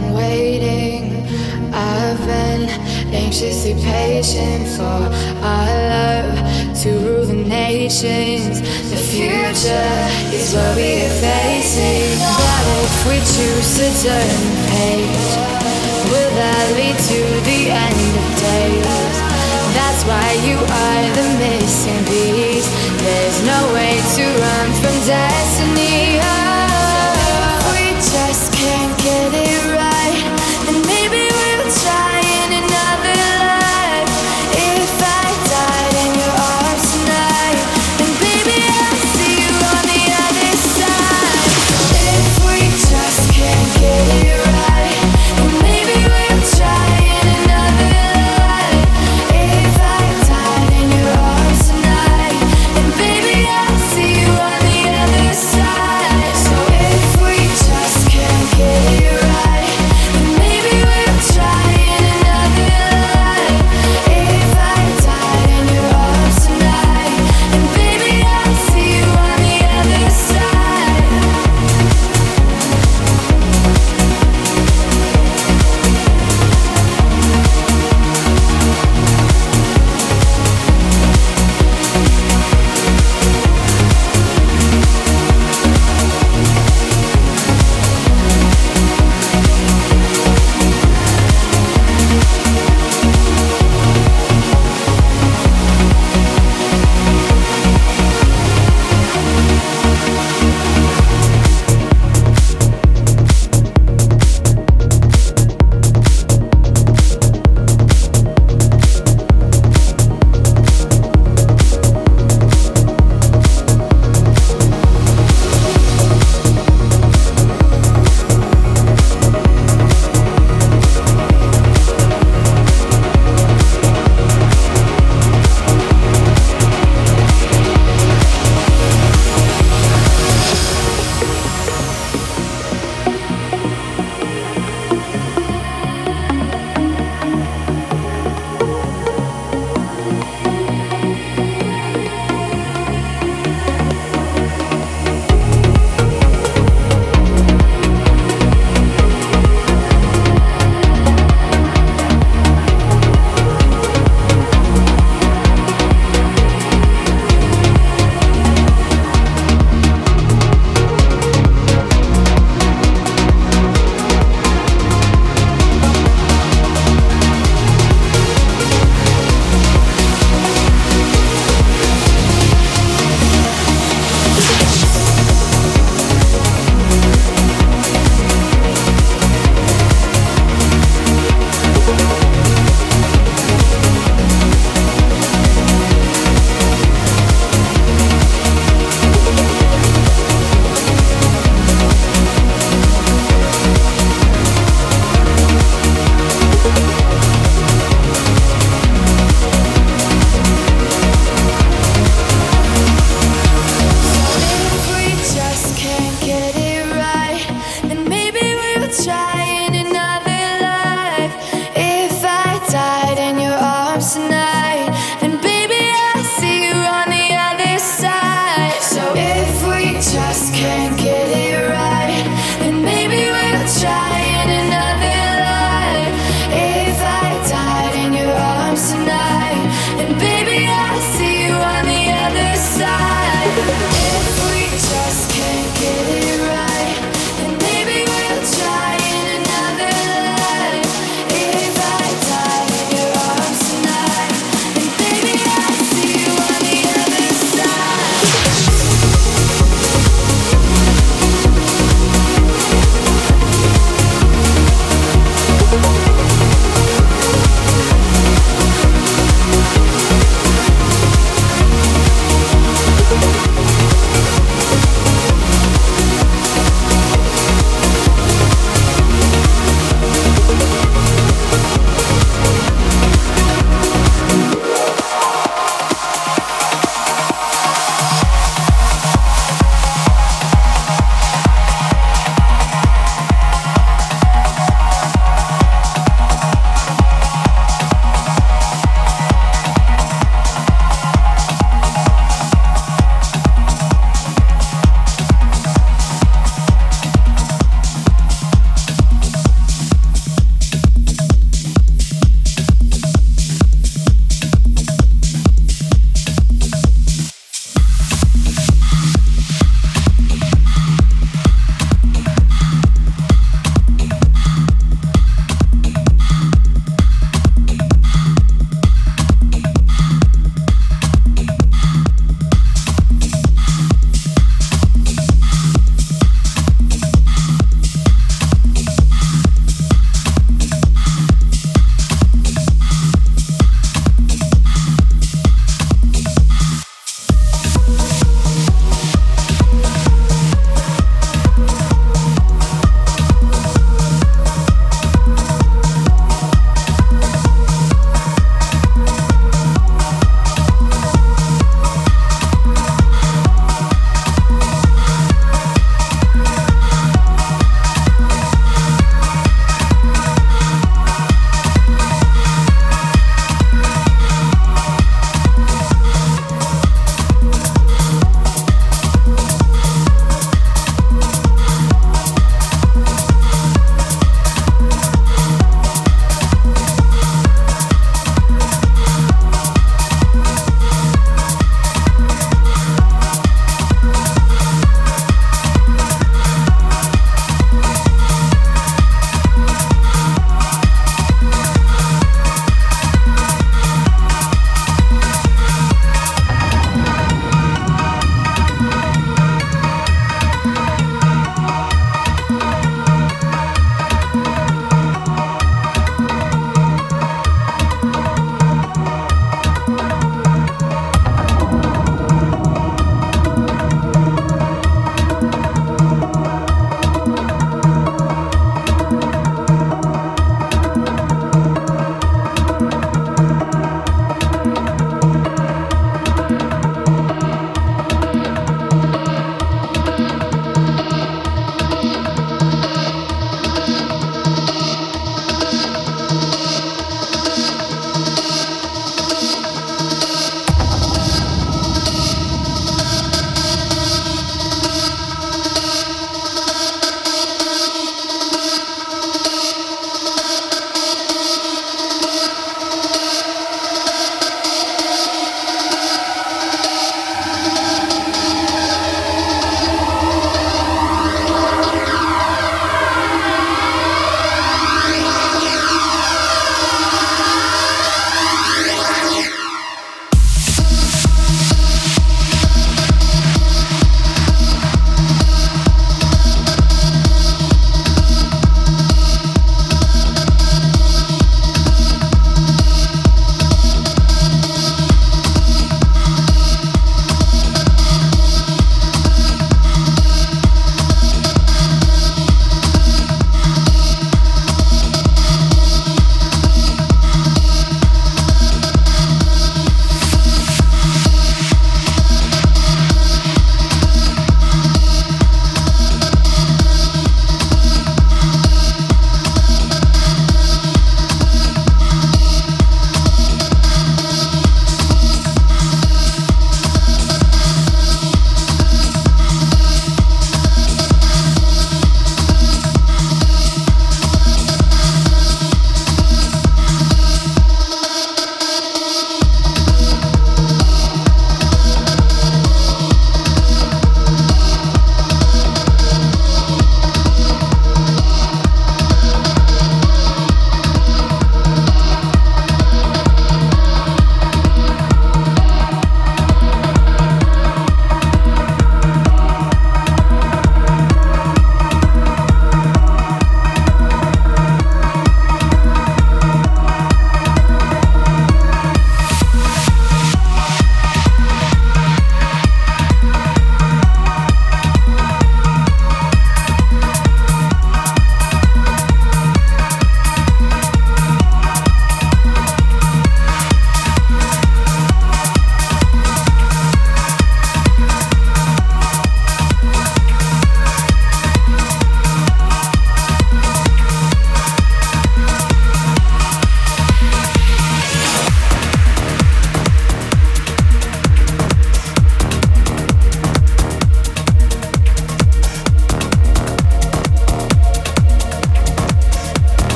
been waiting. I've been anxiously patient for our love to rule the nations. The future is what we are facing. But if we choose to turn the page, will that lead to the end of days? That's why you are the missing piece. There's no way to run from death.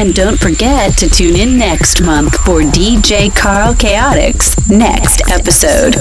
And don't forget to tune in next month for DJ Carl Chaotix next episode.